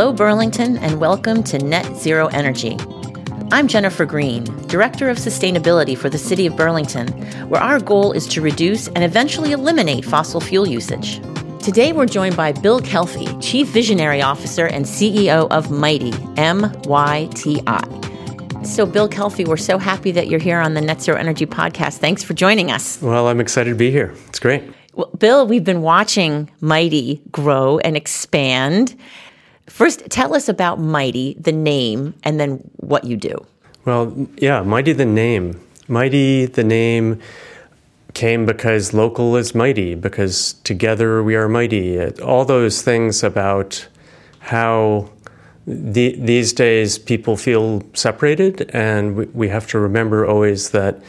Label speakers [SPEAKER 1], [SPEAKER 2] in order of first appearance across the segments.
[SPEAKER 1] Hello, Burlington, and welcome to Net Zero Energy. I'm Jennifer Green, Director of Sustainability for the City of Burlington, where our goal is to reduce and eventually eliminate fossil fuel usage. Today, we're joined by Bill Calfee, Chief Visionary Officer and CEO of Myti, M Y T I. So, Bill Calfee, we're so happy that you're here on the Net Zero Energy podcast. Thanks for joining us.
[SPEAKER 2] Well, I'm excited to be here. It's great.
[SPEAKER 1] Well, Bill, we've been watching Myti grow and expand. First, tell us about Myti, the name, and then what you do.
[SPEAKER 2] Well, yeah, Myti the name. Myti the name came because local is mighty, because together we are mighty. All those things about how the, these days people feel separated, and we, we have to remember always that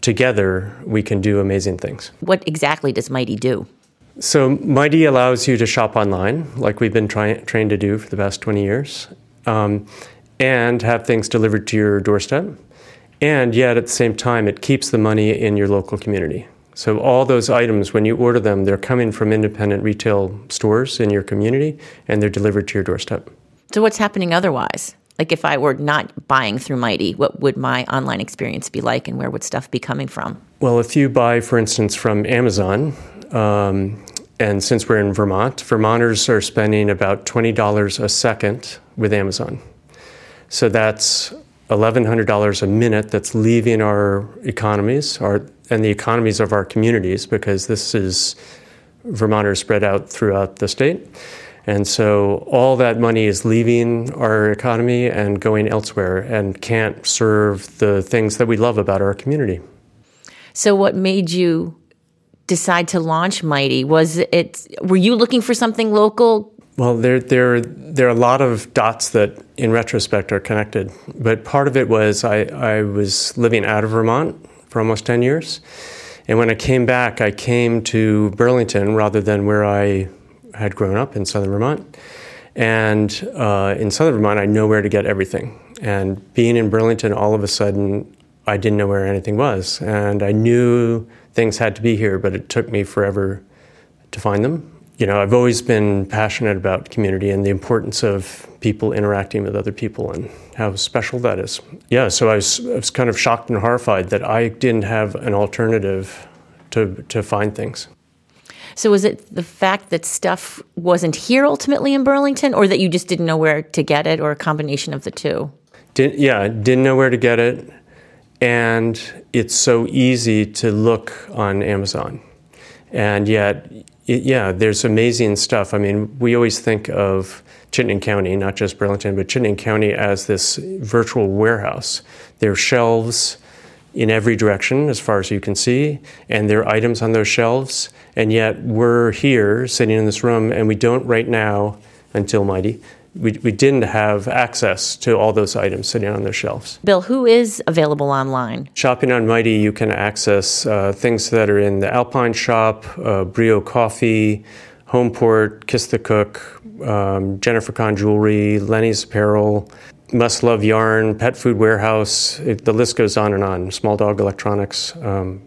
[SPEAKER 2] together we can do amazing things.
[SPEAKER 1] What exactly does Myti do?
[SPEAKER 2] So, Myti allows you to shop online, like we've been try- trained to do for the past 20 years, um, and have things delivered to your doorstep. And yet, at the same time, it keeps the money in your local community. So, all those items, when you order them, they're coming from independent retail stores in your community and they're delivered to your doorstep.
[SPEAKER 1] So, what's happening otherwise? Like, if I were not buying through Myti, what would my online experience be like and where would stuff be coming from?
[SPEAKER 2] Well, if you buy, for instance, from Amazon, um, and since we're in Vermont, Vermonters are spending about $20 a second with Amazon. So that's $1,100 a minute that's leaving our economies our, and the economies of our communities because this is Vermonters spread out throughout the state. And so all that money is leaving our economy and going elsewhere and can't serve the things that we love about our community.
[SPEAKER 1] So, what made you decide to launch Myti? Was it were you looking for something local?
[SPEAKER 2] Well, there there there are a lot of dots that, in retrospect, are connected. But part of it was I, I was living out of Vermont for almost ten years, and when I came back, I came to Burlington rather than where I had grown up in southern Vermont. And uh, in southern Vermont, I know where to get everything. And being in Burlington, all of a sudden, I didn't know where anything was. And I knew things had to be here, but it took me forever to find them. You know, I've always been passionate about community and the importance of people interacting with other people and how special that is. Yeah, so I was, I was kind of shocked and horrified that I didn't have an alternative to, to find things.
[SPEAKER 1] So was it the fact that stuff wasn't here ultimately in Burlington, or that you just didn't know where to get it, or a combination of the two?
[SPEAKER 2] Did, yeah, didn't know where to get it, and it's so easy to look on Amazon, and yet, it, yeah, there's amazing stuff. I mean, we always think of Chittenden County, not just Burlington, but Chittenden County as this virtual warehouse. There are shelves in every direction as far as you can see, and there are items on those shelves, and yet we're here sitting in this room, and we don't right now, until Myti, we, we didn't have access to all those items sitting on their shelves.
[SPEAKER 1] Bill, who is available online?
[SPEAKER 2] Shopping on Myti, you can access uh, things that are in the Alpine Shop, uh, Brio Coffee, Homeport, Kiss the Cook, um, Jennifer Kahn Jewelry, Lenny's Apparel, must Love Yarn, Pet Food Warehouse, it, the list goes on and on. Small Dog Electronics, um,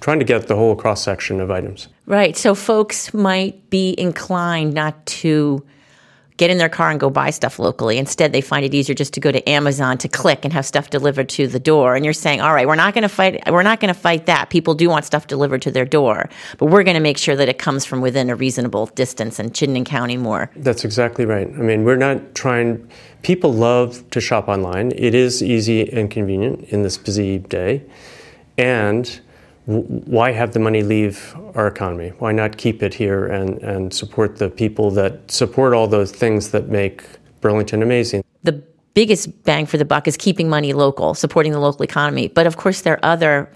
[SPEAKER 2] trying to get the whole cross section of items.
[SPEAKER 1] Right. So folks might be inclined not to get in their car and go buy stuff locally. Instead, they find it easier just to go to Amazon to click and have stuff delivered to the door. And you're saying, all right, we're not going to fight. We're not going to fight that. People do want stuff delivered to their door, but we're going to make sure that it comes from within a reasonable distance and Chittenden County more.
[SPEAKER 2] That's exactly right. I mean, we're not trying. People love to shop online. It is easy and convenient in this busy day, and why have the money leave our economy? Why not keep it here and, and support the people that support all those things that make Burlington amazing?
[SPEAKER 1] The biggest bang for the buck is keeping money local, supporting the local economy. But of course, there are other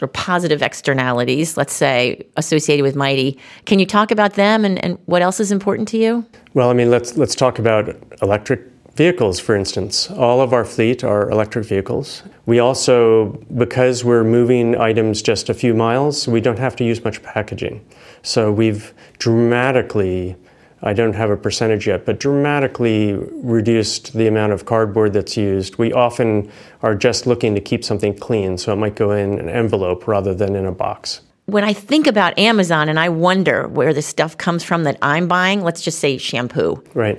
[SPEAKER 1] or positive externalities, let's say, associated with Myti. Can you talk about them and, and what else is important to you?
[SPEAKER 2] Well, I mean, let's let's talk about electric vehicles, for instance. All of our fleet are electric vehicles. We also, because we're moving items just a few miles, we don't have to use much packaging. So we've dramatically, I don't have a percentage yet, but dramatically reduced the amount of cardboard that's used. We often are just looking to keep something clean, so it might go in an envelope rather than in a box
[SPEAKER 1] when I think about Amazon and I wonder where the stuff comes from that I'm buying, let's just say shampoo.
[SPEAKER 2] Right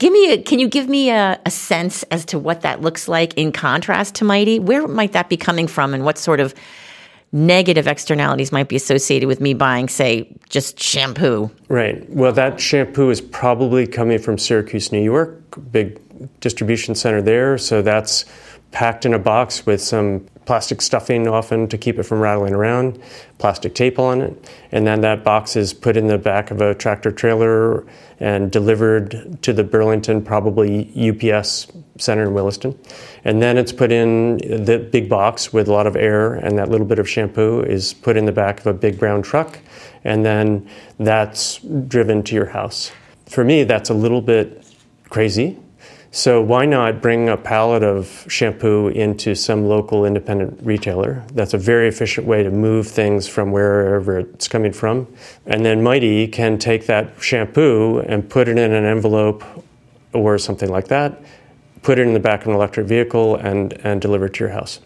[SPEAKER 1] Give me a, can you give me a, a, sense as to what that looks like in contrast to Myti? Where might that be coming from and what sort of negative externalities might be associated with me buying, say, just shampoo?
[SPEAKER 2] Right. Well, that shampoo is probably coming from Syracuse, New York, big distribution center there. So that's packed in a box with some plastic stuffing often to keep it from rattling around, plastic tape on it, and then that box is put in the back of a tractor trailer and delivered to the Burlington, probably UPS center in Williston. And then it's put in the big box with a lot of air, and that little bit of shampoo is put in the back of a big brown truck, and then that's driven to your house. For me, that's a little bit crazy so why not bring a pallet of shampoo into some local independent retailer? That's a very efficient way to move things from wherever it's coming from. And then Myti can take that shampoo and put it in an envelope or something like that, put it in the back of an electric vehicle and, and deliver it to your house.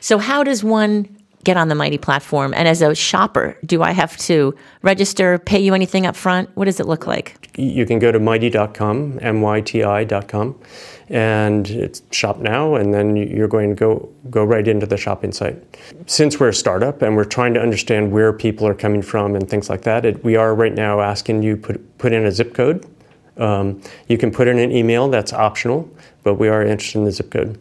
[SPEAKER 1] So how does one get on the Myti platform? And as a shopper, do I have to register, pay you anything up front? What does it look like?
[SPEAKER 2] You can go to myti.com, M-Y-T-I.com, and it's shop now, and then you're going to go, go right into the shopping site. Since we're a startup and we're trying to understand where people are coming from and things like that, it, we are right now asking you put, put in a zip code. Um, you can put in an email, that's optional, but we are interested in the zip code.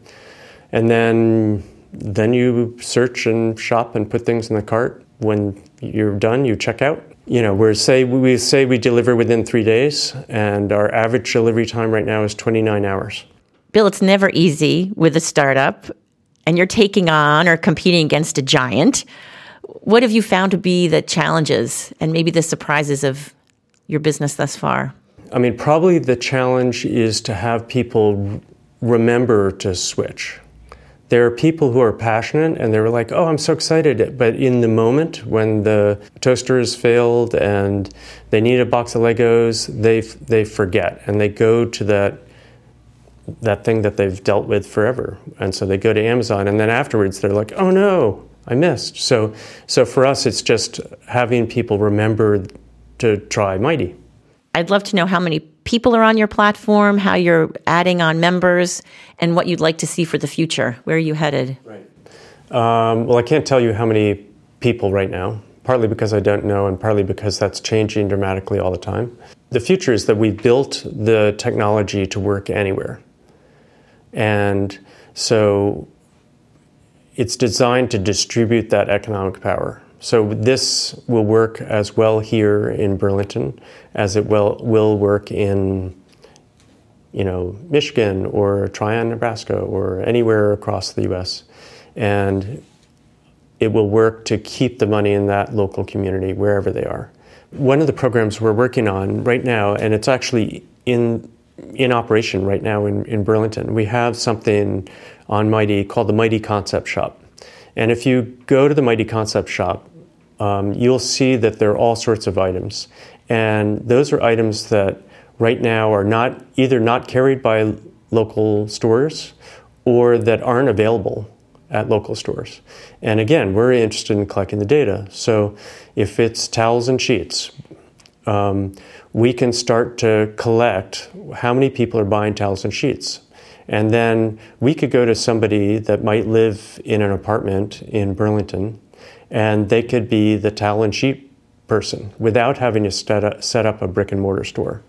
[SPEAKER 2] And then then you search and shop and put things in the cart. When you're done, you check out. You know, we're say we say we deliver within three days, and our average delivery time right now is 29 hours.
[SPEAKER 1] Bill, it's never easy with a startup, and you're taking on or competing against a giant. What have you found to be the challenges and maybe the surprises of your business thus far?
[SPEAKER 2] I mean, probably the challenge is to have people remember to switch there are people who are passionate and they were like, oh, I'm so excited. But in the moment when the toaster has failed and they need a box of Legos, they, they forget and they go to that, that thing that they've dealt with forever. And so they go to Amazon and then afterwards they're like, oh no, I missed. So, so for us, it's just having people remember to try Myti.
[SPEAKER 1] I'd love to know how many people are on your platform, how you're adding on members, and what you'd like to see for the future. Where are you headed?
[SPEAKER 2] Right. Um, well, I can't tell you how many people right now, partly because I don't know, and partly because that's changing dramatically all the time. The future is that we built the technology to work anywhere. And so it's designed to distribute that economic power. So this will work as well here in Burlington as it will, will work in you know, Michigan or Tryon, Nebraska or anywhere across the US. And it will work to keep the money in that local community wherever they are. One of the programs we're working on right now, and it's actually in in operation right now in, in Burlington, we have something on Myti called the Myti Concept Shop. And if you go to the Myti Concept Shop, um, you'll see that there are all sorts of items. And those are items that right now are not either not carried by local stores or that aren't available at local stores. And again, we're interested in collecting the data. So if it's towels and sheets, um, we can start to collect how many people are buying towels and sheets. And then we could go to somebody that might live in an apartment in Burlington and they could be the towel and sheet person without having to set up a brick and mortar store.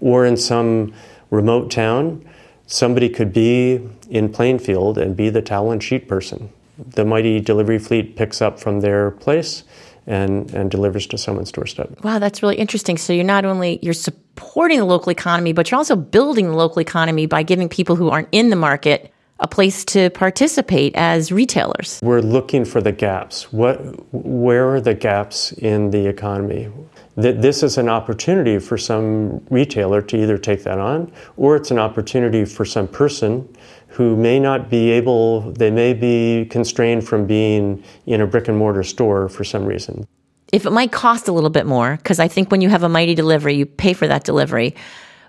[SPEAKER 2] Or in some remote town, somebody could be in Plainfield and be the towel and sheet person. The Myti delivery fleet picks up from their place and, and delivers to someone's doorstep.
[SPEAKER 1] Wow, that's really interesting. So you're not only you're supporting the local economy, but you're also building the local economy by giving people who aren't in the market a place to participate as retailers.
[SPEAKER 2] We're looking for the gaps. What, where are the gaps in the economy? That this is an opportunity for some retailer to either take that on, or it's an opportunity for some person who may not be able, they may be constrained from being in a brick and mortar store for some reason.
[SPEAKER 1] If it might cost a little bit more, because I think when you have a Myti delivery, you pay for that delivery.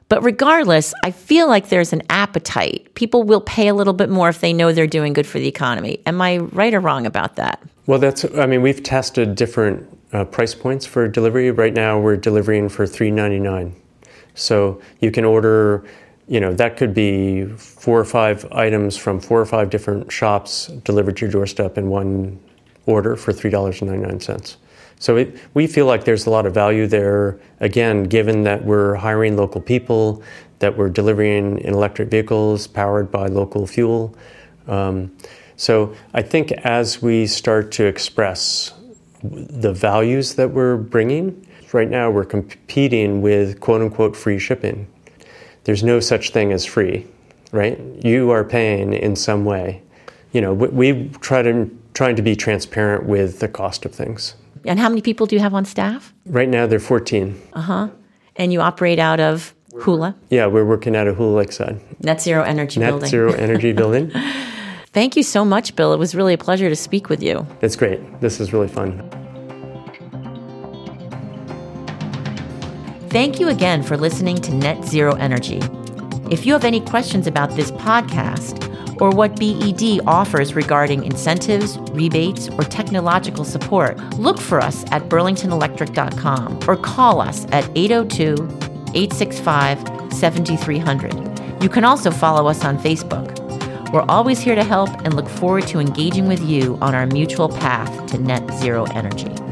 [SPEAKER 1] But regardless, I feel like there's an appetite. People will pay a little bit more if they know they're doing good for the economy. Am I right or wrong about that?
[SPEAKER 2] Well, that's, I mean, we've tested different uh, price points for delivery. Right now, we're delivering for $3.99. So you can order you know, that could be four or five items from four or five different shops delivered to your doorstep in one order for $3.99. So it, we feel like there's a lot of value there, again, given that we're hiring local people, that we're delivering in electric vehicles powered by local fuel. Um, so I think as we start to express the values that we're bringing, right now we're competing with quote unquote free shipping. There's no such thing as free, right? You are paying in some way. You know, we, we try to trying to be transparent with the cost of things.
[SPEAKER 1] And how many people do you have on staff?
[SPEAKER 2] Right now, they're 14.
[SPEAKER 1] Uh huh. And you operate out of Hula?
[SPEAKER 2] Yeah, we're working out of Hula Lakeside.
[SPEAKER 1] Net Zero Energy
[SPEAKER 2] Net
[SPEAKER 1] Building.
[SPEAKER 2] Zero Energy Building.
[SPEAKER 1] Thank you so much, Bill. It was really a pleasure to speak with you.
[SPEAKER 2] It's great. This is really fun.
[SPEAKER 1] Thank you again for listening to Net Zero Energy. If you have any questions about this podcast or what BED offers regarding incentives, rebates, or technological support, look for us at burlingtonelectric.com or call us at 802 865 7300. You can also follow us on Facebook. We're always here to help and look forward to engaging with you on our mutual path to net zero energy.